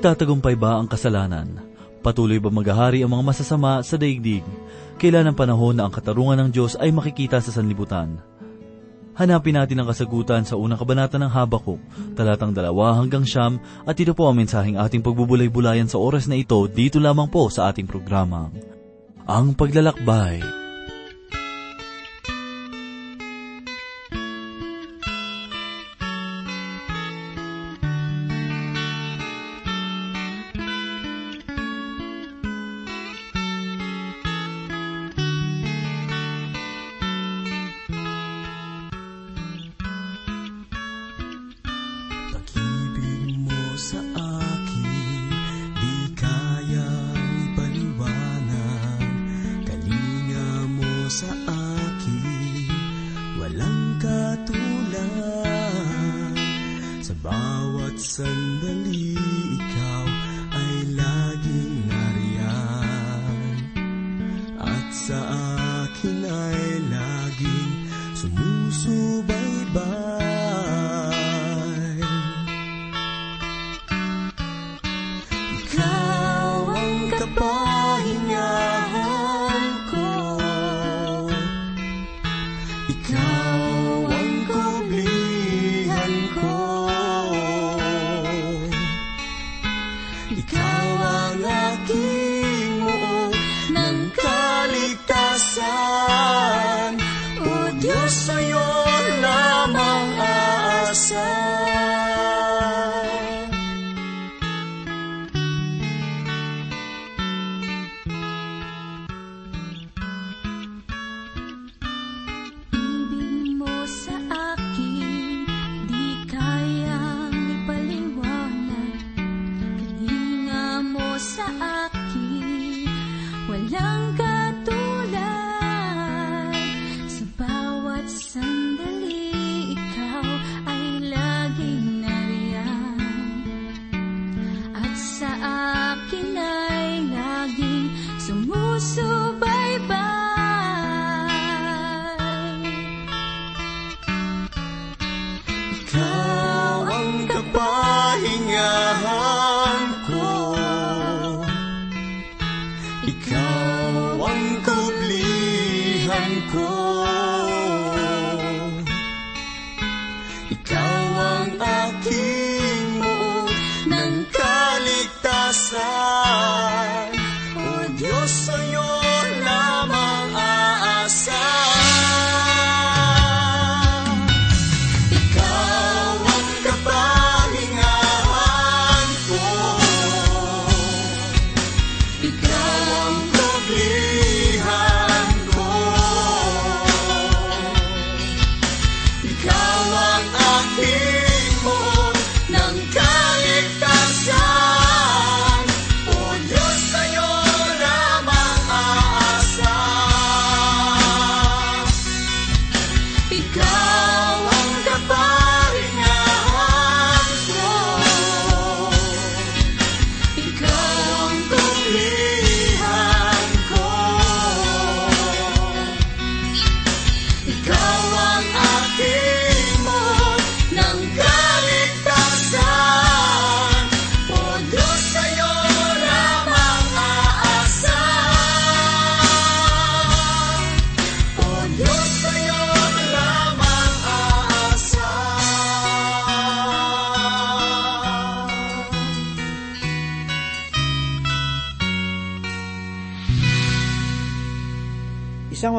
Magtatagumpay ba ang kasalanan? Patuloy ba maghahari ang mga masasama sa daigdig? Kailan ang panahon na ang katarungan ng Diyos ay makikita sa sanlibutan? Hanapin natin ang kasagutan sa unang kabanata ng Habakuk, talatang dalawa hanggang siyam, at ito po ang mensaheng ating pagbubulay-bulayan sa oras na ito dito lamang po sa ating programa. Ang Paglalakbay.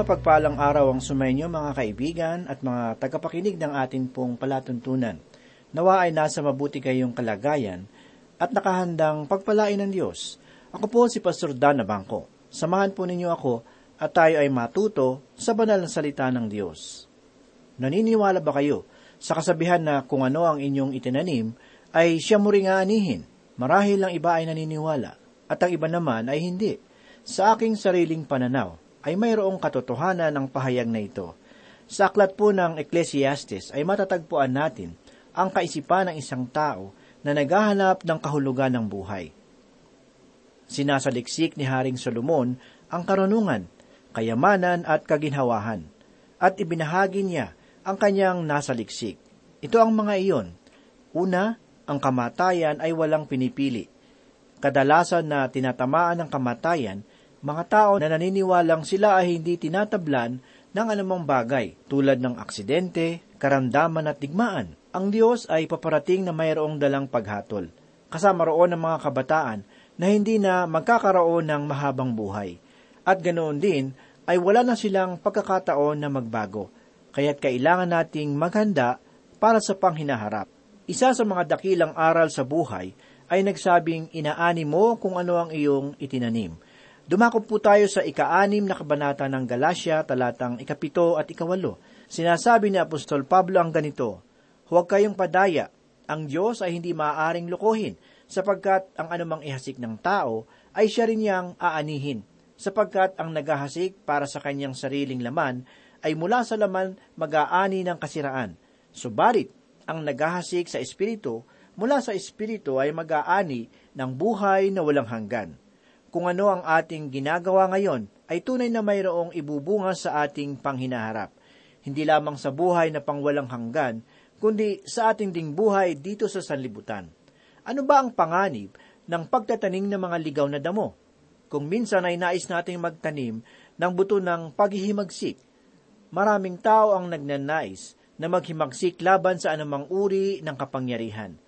Mapagpalang araw ang sumainyo mga kaibigan at mga tagapakinig ng atin pong palatuntunan. Nawa ay nasa mabuti kayong kalagayan at nakahandang pagpalain ng Diyos. Ako po si Pastor Dan Bangko. Samahan po ninyo ako at tayo ay matuto sa banal na salita ng Diyos. Naniniwala ba kayo sa kasabihan na kung ano ang inyong itinanim ay siya mo ring aanihin? Marahil ang iba ay naniniwala at ang iba naman ay hindi. Sa aking sariling pananaw, ay mayroong katotohanan ng pahayag na ito. Sa aklat po ng Ecclesiastes ay matatagpuan natin ang kaisipan ng isang tao na naghahanap ng kahulugan ng buhay. Sinasaliksik ni Haring Solomon ang karunungan, kayamanan at kaginhawahan, at ibinahagi niya ang kanyang nasaliksik. Ito ang mga iyon. Una, ang kamatayan ay walang pinipili. Kadalasan na tinatamaan ng kamatayan, mga tao na naniniwalang sila ay hindi tinatablan ng anumang bagay tulad ng aksidente, karamdaman at digmaan. Ang Diyos ay paparating na mayroong dalang paghatol. Kasama roon ng mga kabataan na hindi na magkakaroon ng mahabang buhay. At ganoon din ay wala na silang pagkakataon na magbago. Kaya't kailangan nating maghanda para sa panghinaharap. Isa sa mga dakilang aral sa buhay ay nagsabing inaani mo kung ano ang iyong itinanim. Dumakop po tayo sa ika-anim na kabanata ng Galacia, talatang ikapito at ikawalo. Sinasabi ni Apostol Pablo ang ganito, Huwag kayong padaya, ang Diyos ay hindi maaaring lukohin, sapagkat ang anumang ihasik ng tao ay siya rin niyang aanihin, sapagkat ang naghahasik para sa kanyang sariling laman ay mula sa laman mag-aani ng kasiraan. Subalit, ang naghahasik sa Espiritu mula sa Espiritu ay mag-aani ng buhay na walang hanggan. Kung ano ang ating ginagawa ngayon ay tunay na mayroong ibubunga sa ating panghinaharap. Hindi lamang sa buhay na pangwalang hanggan, kundi sa ating ding buhay dito sa sanlibutan. Ano ba ang panganib ng pagtatanim ng mga ligaw na damo? Kung minsan ay nais nating magtanim ng buto ng paghihimagsik, maraming tao ang nagnanais na maghimagsik laban sa anumang uri ng kapangyarihan.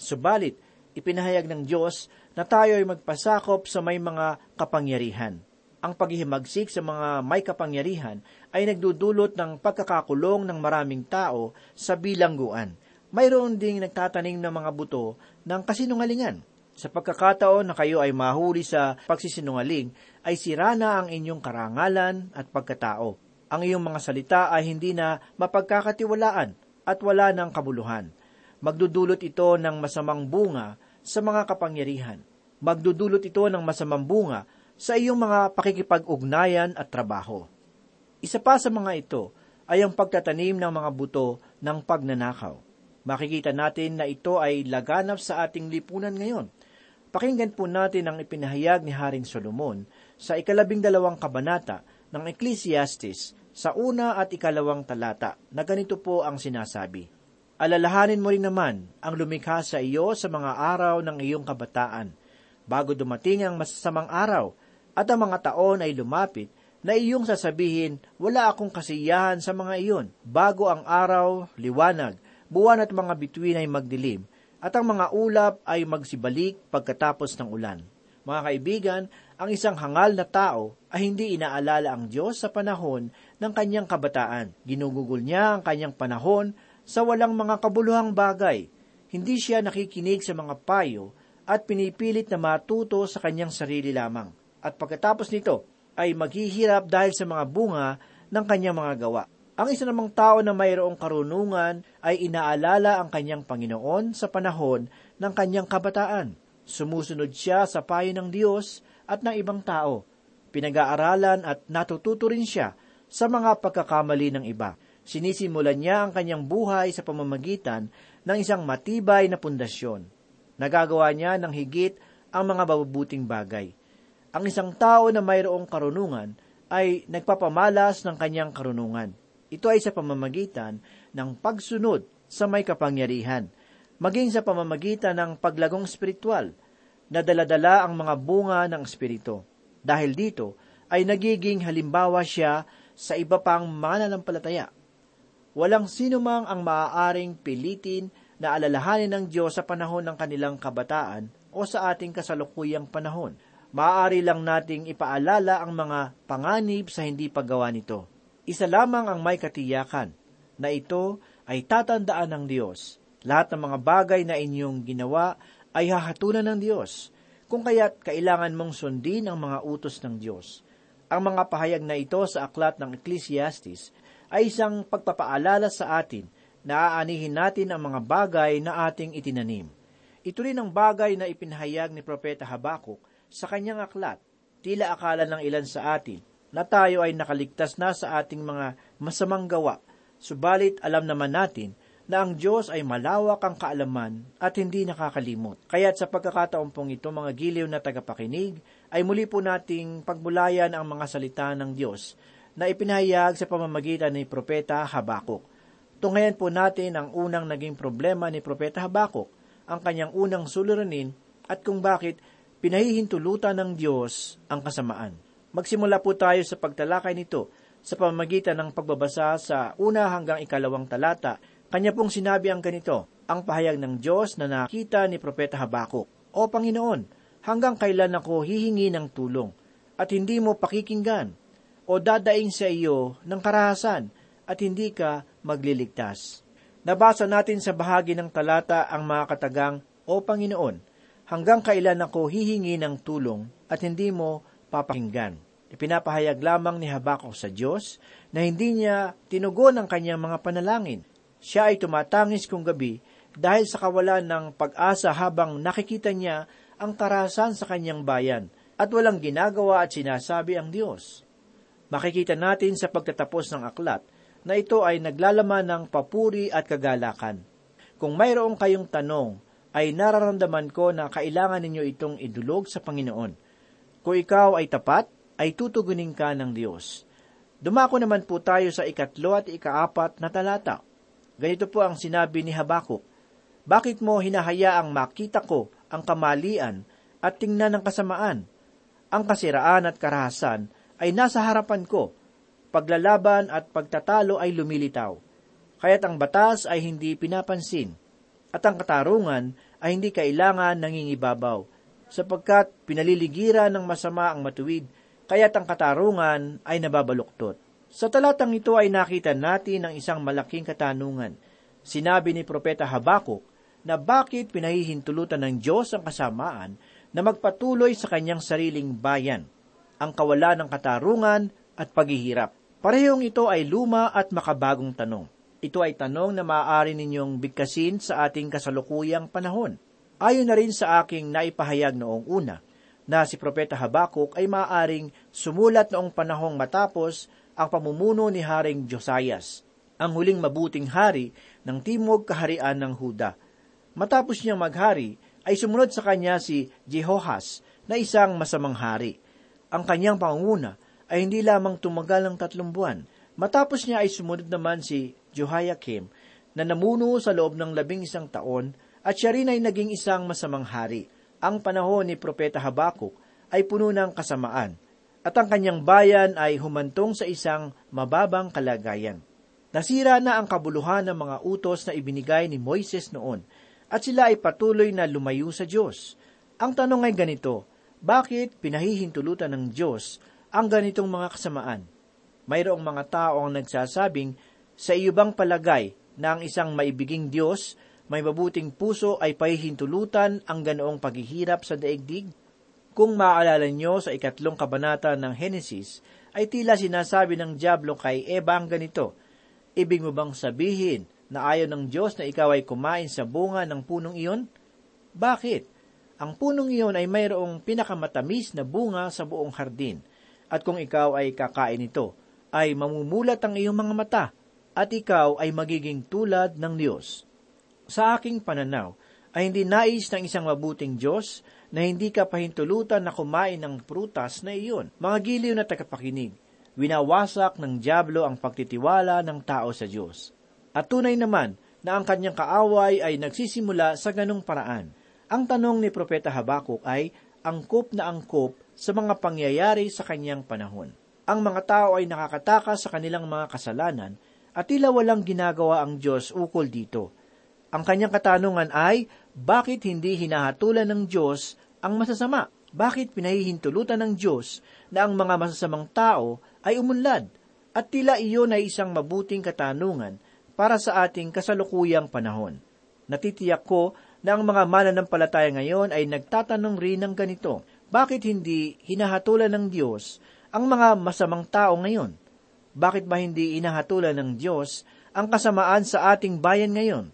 Subalit, ipinahayag ng Diyos na tayo ay magpasakop sa may mga kapangyarihan. Ang paghihimagsik sa mga may kapangyarihan ay nagdudulot ng pagkakakulong ng maraming tao sa bilangguan. Mayroon ding nagtatanim ng mga buto ng kasinungalingan. Sa pagkakataon na kayo ay mahuli sa pagsisinungaling, ay sira na ang inyong karangalan at pagkatao. Ang iyong mga salita ay hindi na mapagkakatiwalaan at wala ng kabuluhan. Magdudulot ito ng masamang bunga sa mga kapangyarihan. Magdudulot ito ng masamang bunga sa iyong mga pakikipag-ugnayan at trabaho. Isa pa sa mga ito ay ang pagtatanim ng mga buto ng pagnanakaw. Makikita natin na ito ay laganap sa ating lipunan ngayon. Pakinggan po natin ang ipinahayag ni Haring Solomon sa ikalabing dalawang kabanata ng Ecclesiastes sa una at ikalawang talata na ganito po ang sinasabi. Alalahanin mo rin naman ang lumikha sa iyo sa mga araw ng iyong kabataan, bago dumating ang masasamang araw at ang mga taon ay lumapit, na iyong sasabihin, wala akong kasiyahan sa mga iyon, bago ang araw, liwanag, buwan at mga bituin ay magdilim, at ang mga ulap ay magsibalik pagkatapos ng ulan. Mga kaibigan, ang isang hangal na tao ay hindi inaalala ang Diyos sa panahon ng kanyang kabataan. Ginugugol niya ang kanyang panahon sa walang mga kabuluhang bagay. Hindi siya nakikinig sa mga payo at pinipilit na matuto sa kanyang sarili lamang at pagkatapos nito ay maghihirap dahil sa mga bunga ng kanyang mga gawa. Ang isa namang tao na mayroong karunungan ay inaalala ang kanyang Panginoon sa panahon ng kanyang kabataan. Sumusunod siya sa payo ng Diyos at ng ibang tao. Pinag-aaralan at natututo rin siya sa mga pagkakamali ng iba. Sinisimulan niya ang kanyang buhay sa pamamagitan ng isang matibay na pundasyon. Nagagawa niya ng higit ang mga babubuting bagay. Ang isang tao na mayroong karunungan ay nagpapamalas ng kanyang karunungan. Ito ay sa pamamagitan ng pagsunod sa may kapangyarihan, maging sa pamamagitan ng paglagong spiritual, na daladala ang mga bunga ng Espiritu. Dahil dito, ay nagiging halimbawa siya sa iba pang mananampalataya. Walang sino mang ang maaaring pilitin na alalahanin ng Diyos sa panahon ng kanilang kabataan o sa ating kasalukuyang panahon maaari lang nating ipaalala ang mga panganib sa hindi paggawa nito. Isa lamang ang may katiyakan, na ito ay tatandaan ng Diyos. Lahat ng mga bagay na inyong ginawa ay hahatunan ng Diyos, kung kaya't kailangan mong sundin ang mga utos ng Diyos. Ang mga pahayag na ito sa aklat ng Ecclesiastes ay isang pagpapaalala sa atin na aanihin natin ang mga bagay na ating itinanim. Ito rin ang bagay na ipinahayag ni Propeta Habakuk sa kanyang aklat, tila akala ng ilan sa atin na tayo ay nakaligtas na sa ating mga masamang gawa, subalit alam naman natin na ang Diyos ay malawak ang kaalaman at hindi nakakalimot. Kaya't sa pagkakataon pong ito, mga giliw na tagapakinig, ay muli po nating pagbulayan ang mga salita ng Diyos na ipinahayag sa pamamagitan ni Propeta Habakuk. Tunghayan po natin ang unang naging problema ni Propeta Habakuk, ang kanyang unang suliranin at kung bakit pinahihintulutan ng Diyos ang kasamaan. Magsimula po tayo sa pagtalakay nito sa pamamagitan ng pagbabasa sa una hanggang ikalawang talata. Kanya pong sinabi ang ganito, ang pahayag ng Diyos na nakita ni Propeta Habakuk. O Panginoon, hanggang kailan ako hihingi ng tulong at hindi mo pakikinggan? O dadaing sa iyo ng karahasan at hindi ka magliligtas? Nabasa natin sa bahagi ng talata ang mga katagang, O Panginoon, hanggang kailan ako hihingi ng tulong at hindi mo papakinggan? Ipinapahayag lamang ni Habakuk sa Diyos na hindi niya tinugon ang kanyang mga panalangin. Siya ay tumatangis kung gabi dahil sa kawalan ng pag-asa habang nakikita niya ang karahasan sa kanyang bayan at walang ginagawa at sinasabi ang Diyos. Makikita natin sa pagtatapos ng aklat na ito ay naglalaman ng papuri at kagalakan. Kung mayroong kayong tanong, ay nararamdaman ko na kailangan ninyo itong idulog sa Panginoon. Kung ikaw ay tapat, ay tutugunin ka ng Diyos. Dumako naman po tayo sa ikatlo at ikaapat na talata. Ganito po ang sinabi ni Habakuk, Bakit mo hinahayaang makita ko ang kamalian at tingnan ng kasamaan? Ang kasiraan at karahasan ay nasa harapan ko. Paglalaban at pagtatalo ay lumilitaw. Kaya't ang batas ay hindi pinapansin. At ang katarungan ay hindi kailangan nangingibabaw, sapagkat pinaliligiran ng masama ang matuwid kaya't ang katarungan ay nababaluktot. Sa talatang ito ay nakita natin ang isang malaking katanungan. Sinabi ni Propeta Habakuk na bakit pinahihintulutan ng Diyos ang kasamaan na magpatuloy sa kanyang sariling bayan, ang kawalan ng katarungan at paghihirap. Parehong ito ay luma at makabagong tanong. Ito ay tanong na maaari ninyong bigkasin sa ating kasalukuyang panahon. Ayon na rin sa aking naipahayag noong una, na si Propeta Habakuk ay maaring sumulat noong panahong matapos ang pamumuno ni Haring Josias, ang huling mabuting hari ng timog kaharian ng Huda. Matapos niyang maghari, ay sumunod sa kanya si Jehohas na isang masamang hari. Ang kanyang pangunguna ay hindi lamang tumagal ng tatlong buwan. Matapos niya ay sumunod naman si Jehoiakim na namuno sa loob ng labing isang taon at siya rin ay naging isang masamang hari ang panahon ni Propeta Habakuk ay puno ng kasamaan, at ang kanyang bayan ay humantong sa isang mababang kalagayan. Nasira na ang kabuluhan ng mga utos na ibinigay ni Moises noon, at sila ay patuloy na lumayo sa Diyos. Ang tanong ay ganito, bakit pinahihintulutan ng Diyos ang ganitong mga kasamaan? Mayroong mga tao ang nagsasabing, sa iyo palagay na ang isang maibiging Diyos may mabuting puso ay pahihintulutan ang ganoong paghihirap sa daigdig? Kung maaalala nyo sa ikatlong kabanata ng Henesis, ay tila sinasabi ng Diablo kay Eva ang ganito, Ibig mo bang sabihin na ayaw ng Diyos na ikaw ay kumain sa bunga ng punong iyon? Bakit? Ang punong iyon ay mayroong pinakamatamis na bunga sa buong hardin, at kung ikaw ay kakain ito, ay mamumulat ang iyong mga mata, at ikaw ay magiging tulad ng Diyos. Sa aking pananaw, ay hindi nais ng isang mabuting Diyos na hindi ka pahintulutan na kumain ng prutas na iyon. Mga giliw na tagapakinig, winawasak ng Diablo ang pagtitiwala ng tao sa Diyos. At tunay naman na ang kanyang kaaway ay nagsisimula sa ganong paraan. Ang tanong ni Propeta Habakuk ay angkop na angkop sa mga pangyayari sa kanyang panahon. Ang mga tao ay nakakatakas sa kanilang mga kasalanan at tila walang ginagawa ang Diyos ukol dito ang kanyang katanungan ay, bakit hindi hinahatulan ng Diyos ang masasama? Bakit pinahihintulutan ng Diyos na ang mga masasamang tao ay umunlad? At tila iyon ay isang mabuting katanungan para sa ating kasalukuyang panahon. Natitiyak ko na ang mga mananampalataya ngayon ay nagtatanong rin ng ganito, bakit hindi hinahatulan ng Diyos ang mga masamang tao ngayon? Bakit ba hindi inahatulan ng Diyos ang kasamaan sa ating bayan ngayon?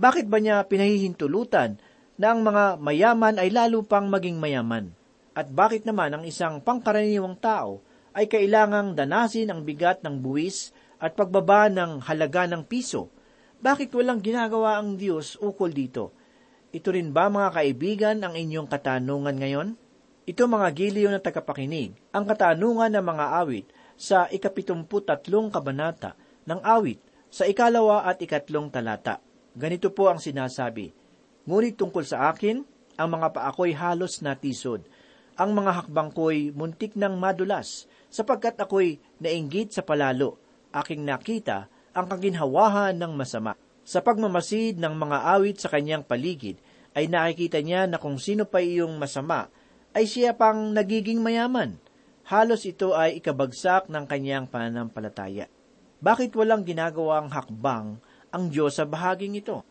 Bakit ba niya pinahihintulutan na ang mga mayaman ay lalo pang maging mayaman? At bakit naman ang isang pangkaraniwang tao ay kailangang danasin ang bigat ng buwis at pagbaba ng halaga ng piso? Bakit walang ginagawa ang Diyos ukol dito? Ito rin ba mga kaibigan ang inyong katanungan ngayon? Ito mga giliw na tagapakinig, ang katanungan ng mga awit sa ikapitumputatlong kabanata ng awit sa ikalawa at ikatlong talata. Ganito po ang sinasabi, Ngunit tungkol sa akin, Ang mga paa ko'y halos natisod. Ang mga hakbang ko'y muntik ng madulas, sapagkat ako'y nainggit sa palalo. Aking nakita ang kaginhawahan ng masama. Sa pagmamasid ng mga awit sa kanyang paligid, ay nakikita niya na kung sino pa iyong masama, ay siya pang nagiging mayaman. Halos ito ay ikabagsak ng kanyang pananampalataya. Bakit walang ginagawang hakbang ang Diyos sa bahaging ito?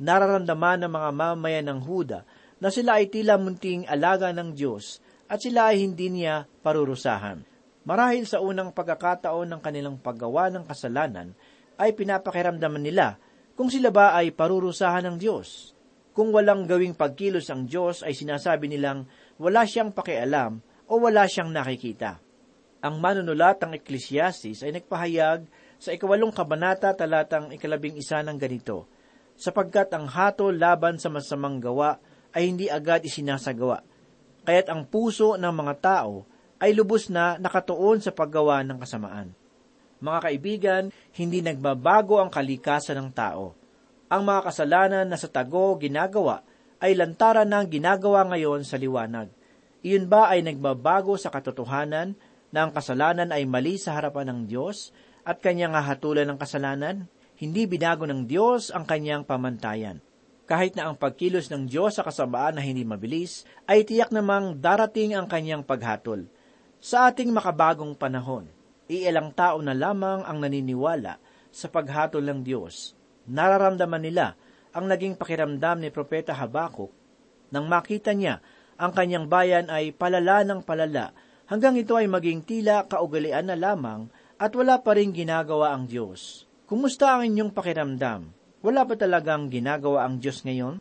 Nararamdaman ng mga mamayan ng Huda na sila ay tila munting alaga ng Diyos at sila ay hindi niya parurusahan. Marahil sa unang pagkakataon ng kanilang paggawa ng kasalanan, ay pinapakiramdaman nila kung sila ba ay parurusahan ng Diyos. Kung walang gawing pagkilos ang Diyos ay sinasabi nilang wala siyang pakialam o wala siyang nakikita. Ang manunulat ng Ecclesiastes ay nagpahayag sa ikawalong kabanata talatang ikalabing isa ng ganito, sapagkat ang hatol laban sa masamang gawa ay hindi agad isinasagawa, kaya't ang puso ng mga tao ay lubos na nakatuon sa paggawa ng kasamaan. Mga kaibigan, hindi nagbabago ang kalikasan ng tao. Ang mga kasalanan na sa tago ginagawa ay lantaran ng ginagawa ngayon sa liwanag. Iyon ba ay nagbabago sa katotohanan na ang kasalanan ay mali sa harapan ng Diyos at kanyang hahatulan ng kasalanan, hindi binago ng Diyos ang kanyang pamantayan. Kahit na ang pagkilos ng Diyos sa kasamaan na hindi mabilis, ay tiyak namang darating ang kanyang paghatol. Sa ating makabagong panahon, iilang tao na lamang ang naniniwala sa paghatol ng Diyos. Nararamdaman nila ang naging pakiramdam ni Propeta Habakuk nang makita niya ang kanyang bayan ay palala ng palala hanggang ito ay maging tila kaugalian na lamang at wala pa rin ginagawa ang Diyos. Kumusta ang inyong pakiramdam? Wala ba talagang ginagawa ang Diyos ngayon?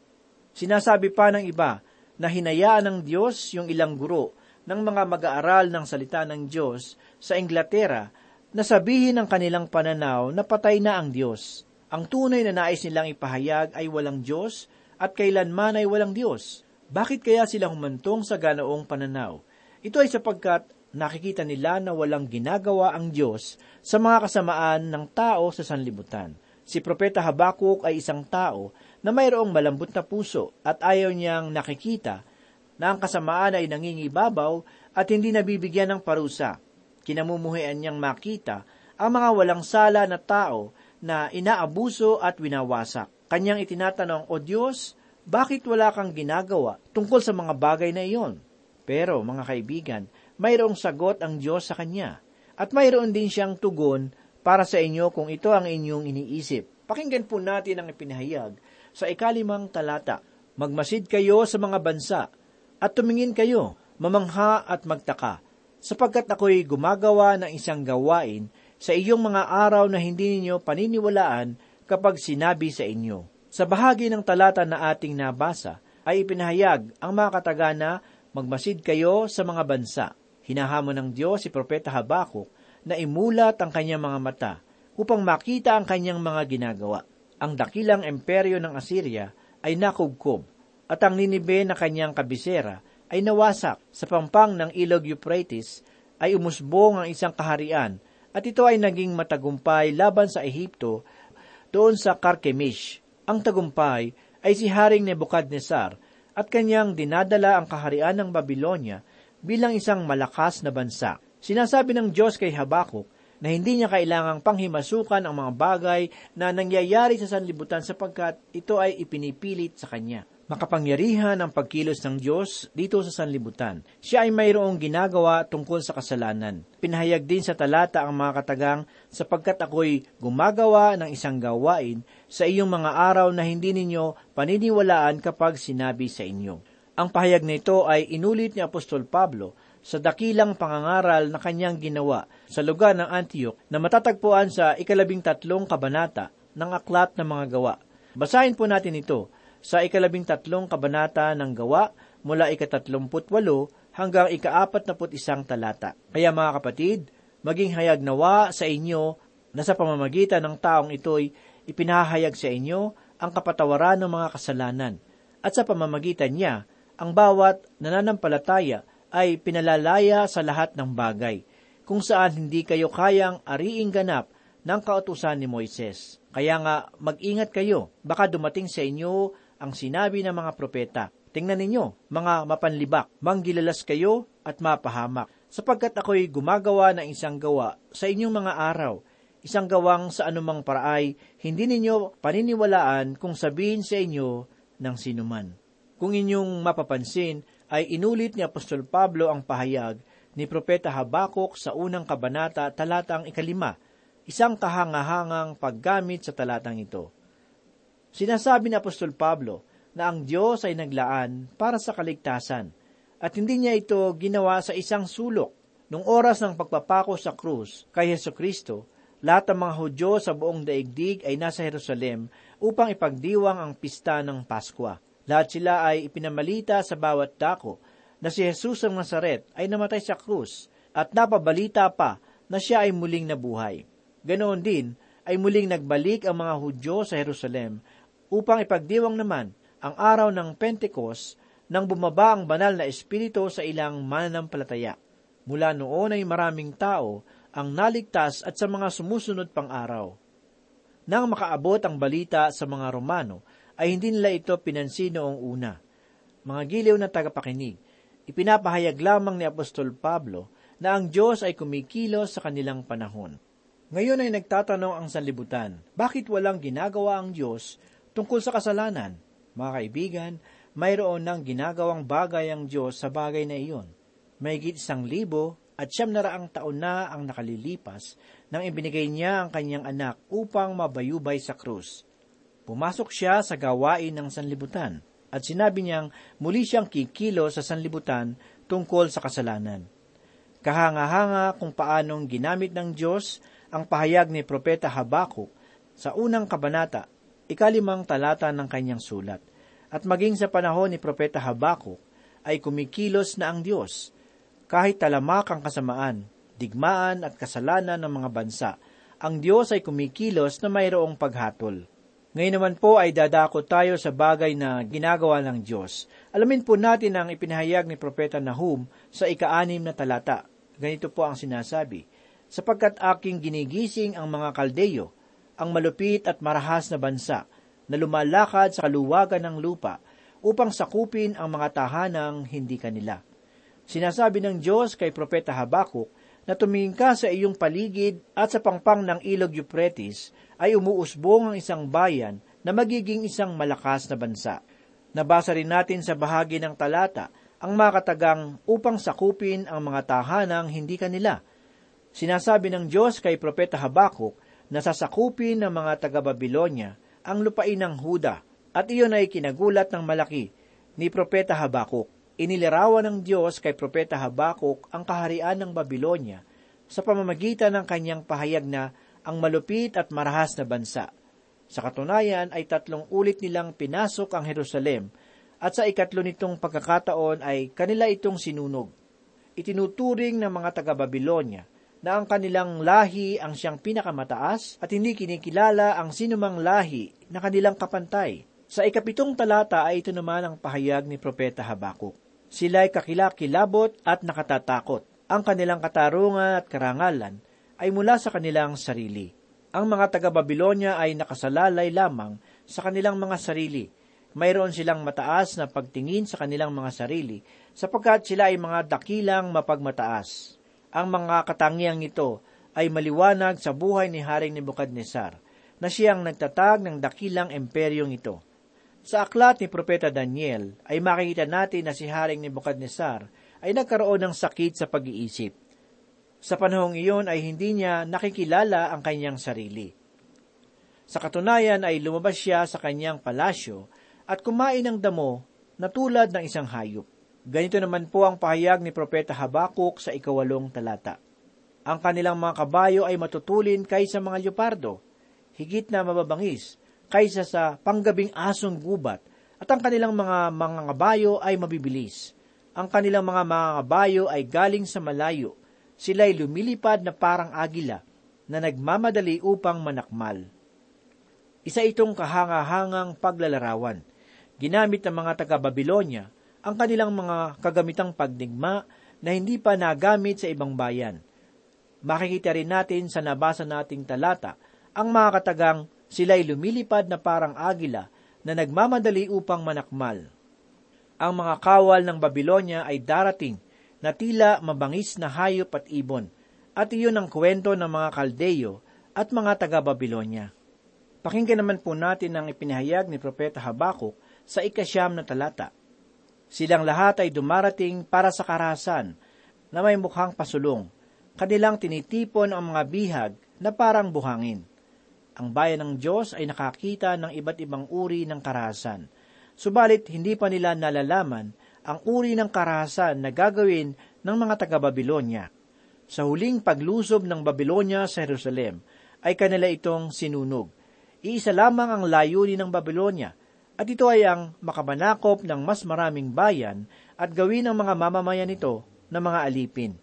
Sinasabi pa ng iba na hinayaan ng Diyos yung ilang guro ng mga mag-aaral ng salita ng Diyos sa Inglaterra na sabihin ng kanilang pananaw na patay na ang Diyos. Ang tunay na nais nilang ipahayag ay walang Diyos at kailanman ay walang Diyos. Bakit kaya sila humantong sa ganoong pananaw? Ito ay sapagkat nakikita nila na walang ginagawa ang Diyos sa mga kasamaan ng tao sa sanlibutan. Si Propeta Habakuk ay isang tao na mayroong malambot na puso at ayaw niyang nakikita na ang kasamaan ay nangingibabaw at hindi nabibigyan ng parusa. Kinamumuhian niyang makita ang mga walang sala na tao na inaabuso at winawasak. Kanyang itinatanong, O Diyos, bakit wala kang ginagawa tungkol sa mga bagay na iyon? Pero, mga kaibigan, mayroong sagot ang Diyos sa kanya. At mayroon din siyang tugon para sa inyo kung ito ang inyong iniisip. Pakinggan po natin ang ipinahayag sa ikalimang talata. Magmasid kayo sa mga bansa at tumingin kayo, mamangha at magtaka, sapagkat ako'y gumagawa ng isang gawain sa iyong mga araw na hindi ninyo paniniwalaan kapag sinabi sa inyo. Sa bahagi ng talata na ating nabasa, ay ipinahayag ang mga katagana magmasid kayo sa mga bansa. Hinahamon ng Diyos si Propeta Habakuk na imulat ang kanyang mga mata upang makita ang kanyang mga ginagawa. Ang dakilang imperyo ng Assyria ay nakubkob at ang Ninibe na kanyang kabisera ay nawasak sa pampang ng ilog Euphrates ay umusbong ang isang kaharian at ito ay naging matagumpay laban sa Ehipto doon sa Carchemish. Ang tagumpay ay si Haring Nebuchadnezzar at kanyang dinadala ang kaharian ng Babylonia bilang isang malakas na bansa. Sinasabi ng Diyos kay Habakuk na hindi niya kailangang panghimasukan ang mga bagay na nangyayari sa sanlibutan sapagkat ito ay ipinipilit sa kanya. Makapangyarihan ang pagkilos ng Diyos dito sa sanlibutan. Siya ay mayroong ginagawa tungkol sa kasalanan. Pinahayag din sa talata ang mga katagang sapagkat ako'y gumagawa ng isang gawain sa iyong mga araw na hindi ninyo paniniwalaan kapag sinabi sa inyo. Ang pahayag na ito ay inulit ni Apostol Pablo sa dakilang pangangaral na kanyang ginawa sa lugar ng Antioch na matatagpuan sa ikalabing tatlong kabanata ng Aklat ng Mga Gawa. Basahin po natin ito sa ikalabing tatlong kabanata ng gawa mula ikatatlumput walo hanggang ikaapat na isang talata. Kaya mga kapatid, maging hayag nawa sa inyo na sa pamamagitan ng taong ito'y ipinahayag sa inyo ang kapatawaran ng mga kasalanan at sa pamamagitan niya, ang bawat nananampalataya ay pinalalaya sa lahat ng bagay, kung saan hindi kayo kayang ariing ganap ng kautusan ni Moises. Kaya nga, mag-ingat kayo, baka dumating sa inyo ang sinabi ng mga propeta. Tingnan ninyo, mga mapanlibak, manggilalas kayo at mapahamak, sapagkat ako'y gumagawa ng isang gawa sa inyong mga araw, isang gawang sa anumang paraay, hindi ninyo paniniwalaan kung sabihin sa inyo ng sinuman. Kung inyong mapapansin, ay inulit ni Apostol Pablo ang pahayag ni Propeta Habakuk sa unang kabanata talatang ikalima, isang kahangahangang paggamit sa talatang ito. Sinasabi ni Apostol Pablo na ang Diyos ay naglaan para sa kaligtasan at hindi niya ito ginawa sa isang sulok. Nung oras ng pagpapako sa krus kay Heso Kristo, lahat ng mga Hudyo sa buong daigdig ay nasa Jerusalem upang ipagdiwang ang pista ng Paskwa. Lahat sila ay ipinamalita sa bawat dako na si Jesus ng Nazaret ay namatay sa krus at napabalita pa na siya ay muling nabuhay. Ganoon din ay muling nagbalik ang mga Hudyo sa Jerusalem upang ipagdiwang naman ang araw ng Pentecost nang bumaba ang banal na espiritu sa ilang mananampalataya. Mula noon ay maraming tao ang naligtas at sa mga sumusunod pang araw. Nang makaabot ang balita sa mga Romano, ay hindi nila ito pinansin noong una. Mga giliw na tagapakinig, ipinapahayag lamang ni Apostol Pablo na ang Diyos ay kumikilos sa kanilang panahon. Ngayon ay nagtatanong ang sanlibutan, bakit walang ginagawa ang Diyos tungkol sa kasalanan? Mga kaibigan, mayroon ng ginagawang bagay ang Diyos sa bagay na iyon. May isang libo at siyam na raang taon na ang nakalilipas nang ibinigay niya ang kanyang anak upang mabayubay sa krus. Pumasok siya sa gawain ng sanlibutan at sinabi niyang muli siyang kikilo sa sanlibutan tungkol sa kasalanan. Kahanga-hanga kung paanong ginamit ng Diyos ang pahayag ni Propeta Habakuk sa unang kabanata, ikalimang talata ng kanyang sulat at maging sa panahon ni Propeta Habakuk ay kumikilos na ang Diyos. Kahit talamak ang kasamaan, digmaan at kasalanan ng mga bansa, ang Diyos ay kumikilos na mayroong paghatol. Ngayon naman po ay dadako tayo sa bagay na ginagawa ng Diyos. Alamin po natin ang ipinahayag ni Propeta Nahum sa ika-anim na talata. Ganito po ang sinasabi, Sapagkat aking ginigising ang mga kaldeyo, ang malupit at marahas na bansa, na lumalakad sa kaluwagan ng lupa upang sakupin ang mga tahanang hindi kanila. Sinasabi ng Diyos kay Propeta Habakuk na tumingin ka sa iyong paligid at sa pangpang ng ilog Euphrates ay umuusbong ang isang bayan na magiging isang malakas na bansa. Nabasa rin natin sa bahagi ng talata ang makatagang upang sakupin ang mga tahanang hindi kanila. Sinasabi ng Diyos kay Propeta Habakuk na sasakupin ng mga taga-Babilonya ang lupain ng Huda, at iyon ay kinagulat ng malaki ni Propeta Habakuk. Inilarawan ng Diyos kay Propeta Habakuk ang kaharian ng Babylonia sa pamamagitan ng kanyang pahayag na ang malupit at marahas na bansa. Sa katunayan ay tatlong ulit nilang pinasok ang Jerusalem at sa ikatlo nitong pagkakataon ay kanila itong sinunog. Itinuturing ng mga taga-Babylonia na ang kanilang lahi ang siyang pinakamataas at hindi kinikilala ang sinumang lahi na kanilang kapantay. Sa ikapitong talata ay ito naman ang pahayag ni Propeta Habakuk. Sila ay kakilakilabot at nakatatakot. Ang kanilang katarungan at karangalan ay mula sa kanilang sarili. Ang mga taga-Babylonia ay nakasalalay lamang sa kanilang mga sarili. Mayroon silang mataas na pagtingin sa kanilang mga sarili sapagkat sila ay mga dakilang mapagmataas. Ang mga katangiang ito ay maliwanag sa buhay ni Haring Nebuchadnezzar na siyang nagtatag ng dakilang emperyong ito. Sa aklat ni Propeta Daniel ay makikita natin na si Haring Nebuchadnezzar ay nagkaroon ng sakit sa pag-iisip. Sa panahong iyon ay hindi niya nakikilala ang kanyang sarili. Sa katunayan ay lumabas siya sa kanyang palasyo at kumain ng damo na tulad ng isang hayop. Ganito naman po ang pahayag ni Propeta Habakuk sa ikawalong talata. Ang kanilang mga kabayo ay matutulin kaysa mga leopardo, higit na mababangis, kaysa sa panggabing asong gubat, at ang kanilang mga mga kabayo ay mabibilis. Ang kanilang mga mga kabayo ay galing sa malayo, sila'y lumilipad na parang agila, na nagmamadali upang manakmal. Isa itong kahangahangang paglalarawan. Ginamit ng mga taga-Babilonya ang kanilang mga kagamitang pagdigma na hindi pa nagamit sa ibang bayan. Makikita rin natin sa nabasa nating talata ang mga katagang sila'y lumilipad na parang agila na nagmamadali upang manakmal. ang mga kawal ng Babylonia ay darating na tila mabangis na hayop at ibon, at iyon ang kwento ng mga Kaldeyo at mga taga-Babylonia. Pakinggan naman po natin ang ipinahayag ni Propeta Habakuk sa ikasyam na talata. Silang lahat ay dumarating para sa karahasan na may mukhang pasulong. Kanilang tinitipon ang mga bihag na parang buhangin. Ang bayan ng Diyos ay nakakita ng iba't ibang uri ng karahasan. Subalit hindi pa nila nalalaman ang uri ng karahasan na gagawin ng mga taga-Babylonia. Sa huling paglusob ng Babylonia sa Jerusalem, ay kanila itong sinunog. Iisa lamang ang layunin ng Babylonia, at ito ay ang makamanakop ng mas maraming bayan at gawin ang mga mamamayan nito na mga alipin.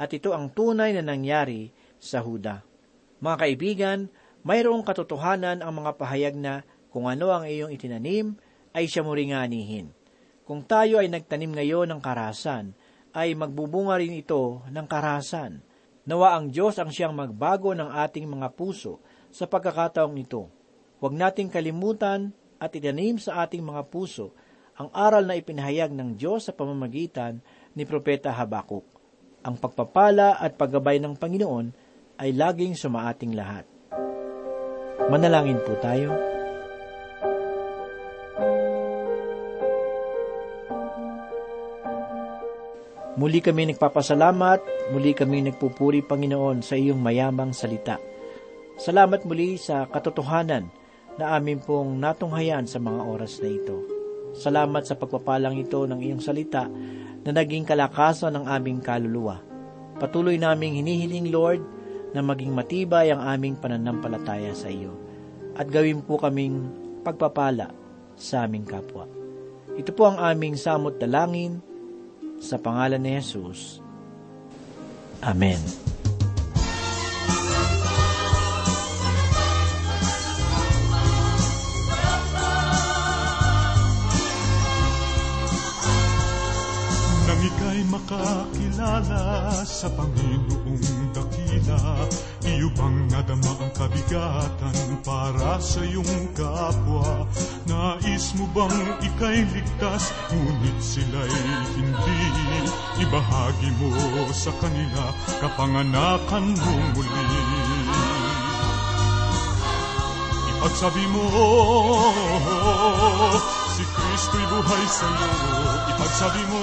At ito ang tunay na nangyari sa Huda. Mga kaibigan, mayroong katotohanan ang mga pahayag na kung ano ang iyong itinanim, ay siya mo ringanihin. Kung tayo ay nagtanim ngayon ng karahasan, ay magbubunga rin ito ng karahasan. Nawa ang Diyos ang siyang magbago ng ating mga puso sa pagkakataong ito. Huwag nating kalimutan at itanim sa ating mga puso ang aral na ipinahayag ng Diyos sa pamamagitan ni Propeta Habakuk. Ang pagpapala at paggabay ng Panginoon ay laging sumaating lahat. Manalangin po tayo. Muli kami nagpapasalamat, muli kami nagpupuri Panginoon sa iyong mayamang salita. Salamat muli sa katotohanan na amin pong natunghayan sa mga oras na ito. Salamat sa pagpapalang ito ng iyong salita na naging kalakasan ng aming kaluluwa. Patuloy naming hinihiling, Lord, na maging matibay ang aming pananampalataya sa iyo at gawin po kaming pagpapala sa aming kapwa. Ito po ang aming samot dalangin sa pangalan ni Jesus. Amen. Makakilala sa Panginoong dakila, iyo bang nadama ang kabigatan para sa iyong kapwa? Nais mo bang ika'y ligtas, ngunit sila'y hindi? Ibahagi mo sa kanila kapanganakan mo muli. Ipagsabi mo, si Kristo'y buhay sa iyo. Ipagsabi mo,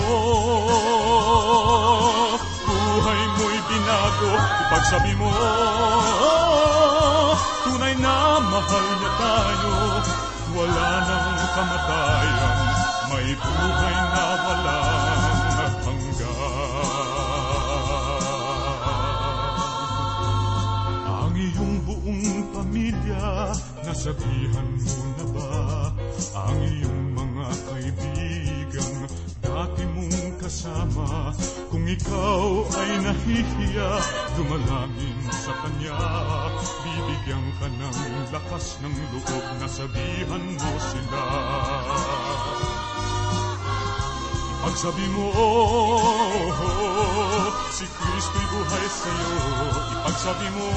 buhay mo'y binago. Ipagsabi mo, tunay na mahal niya tayo. Wala nang kamatayan, may buhay na walang pamilya, nasabihan mo na ba? Ang iyong mga kaibigan, dati mong kasama. Kung ikaw ay nahihiya, dumalangin sa Kanya. Bibigyan ka ng lakas ng loob, nasabihan mo sila. Pagsabi mo, si Kristo'y buhay sa'yo. Ipagsabi mo,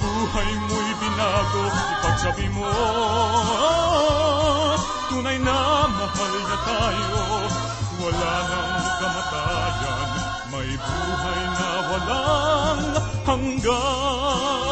buhay mo'y binago. Ipagsabi mo, tunay na mahal niya tayo. Wala nang kamatayan, may buhay na walang hanggan.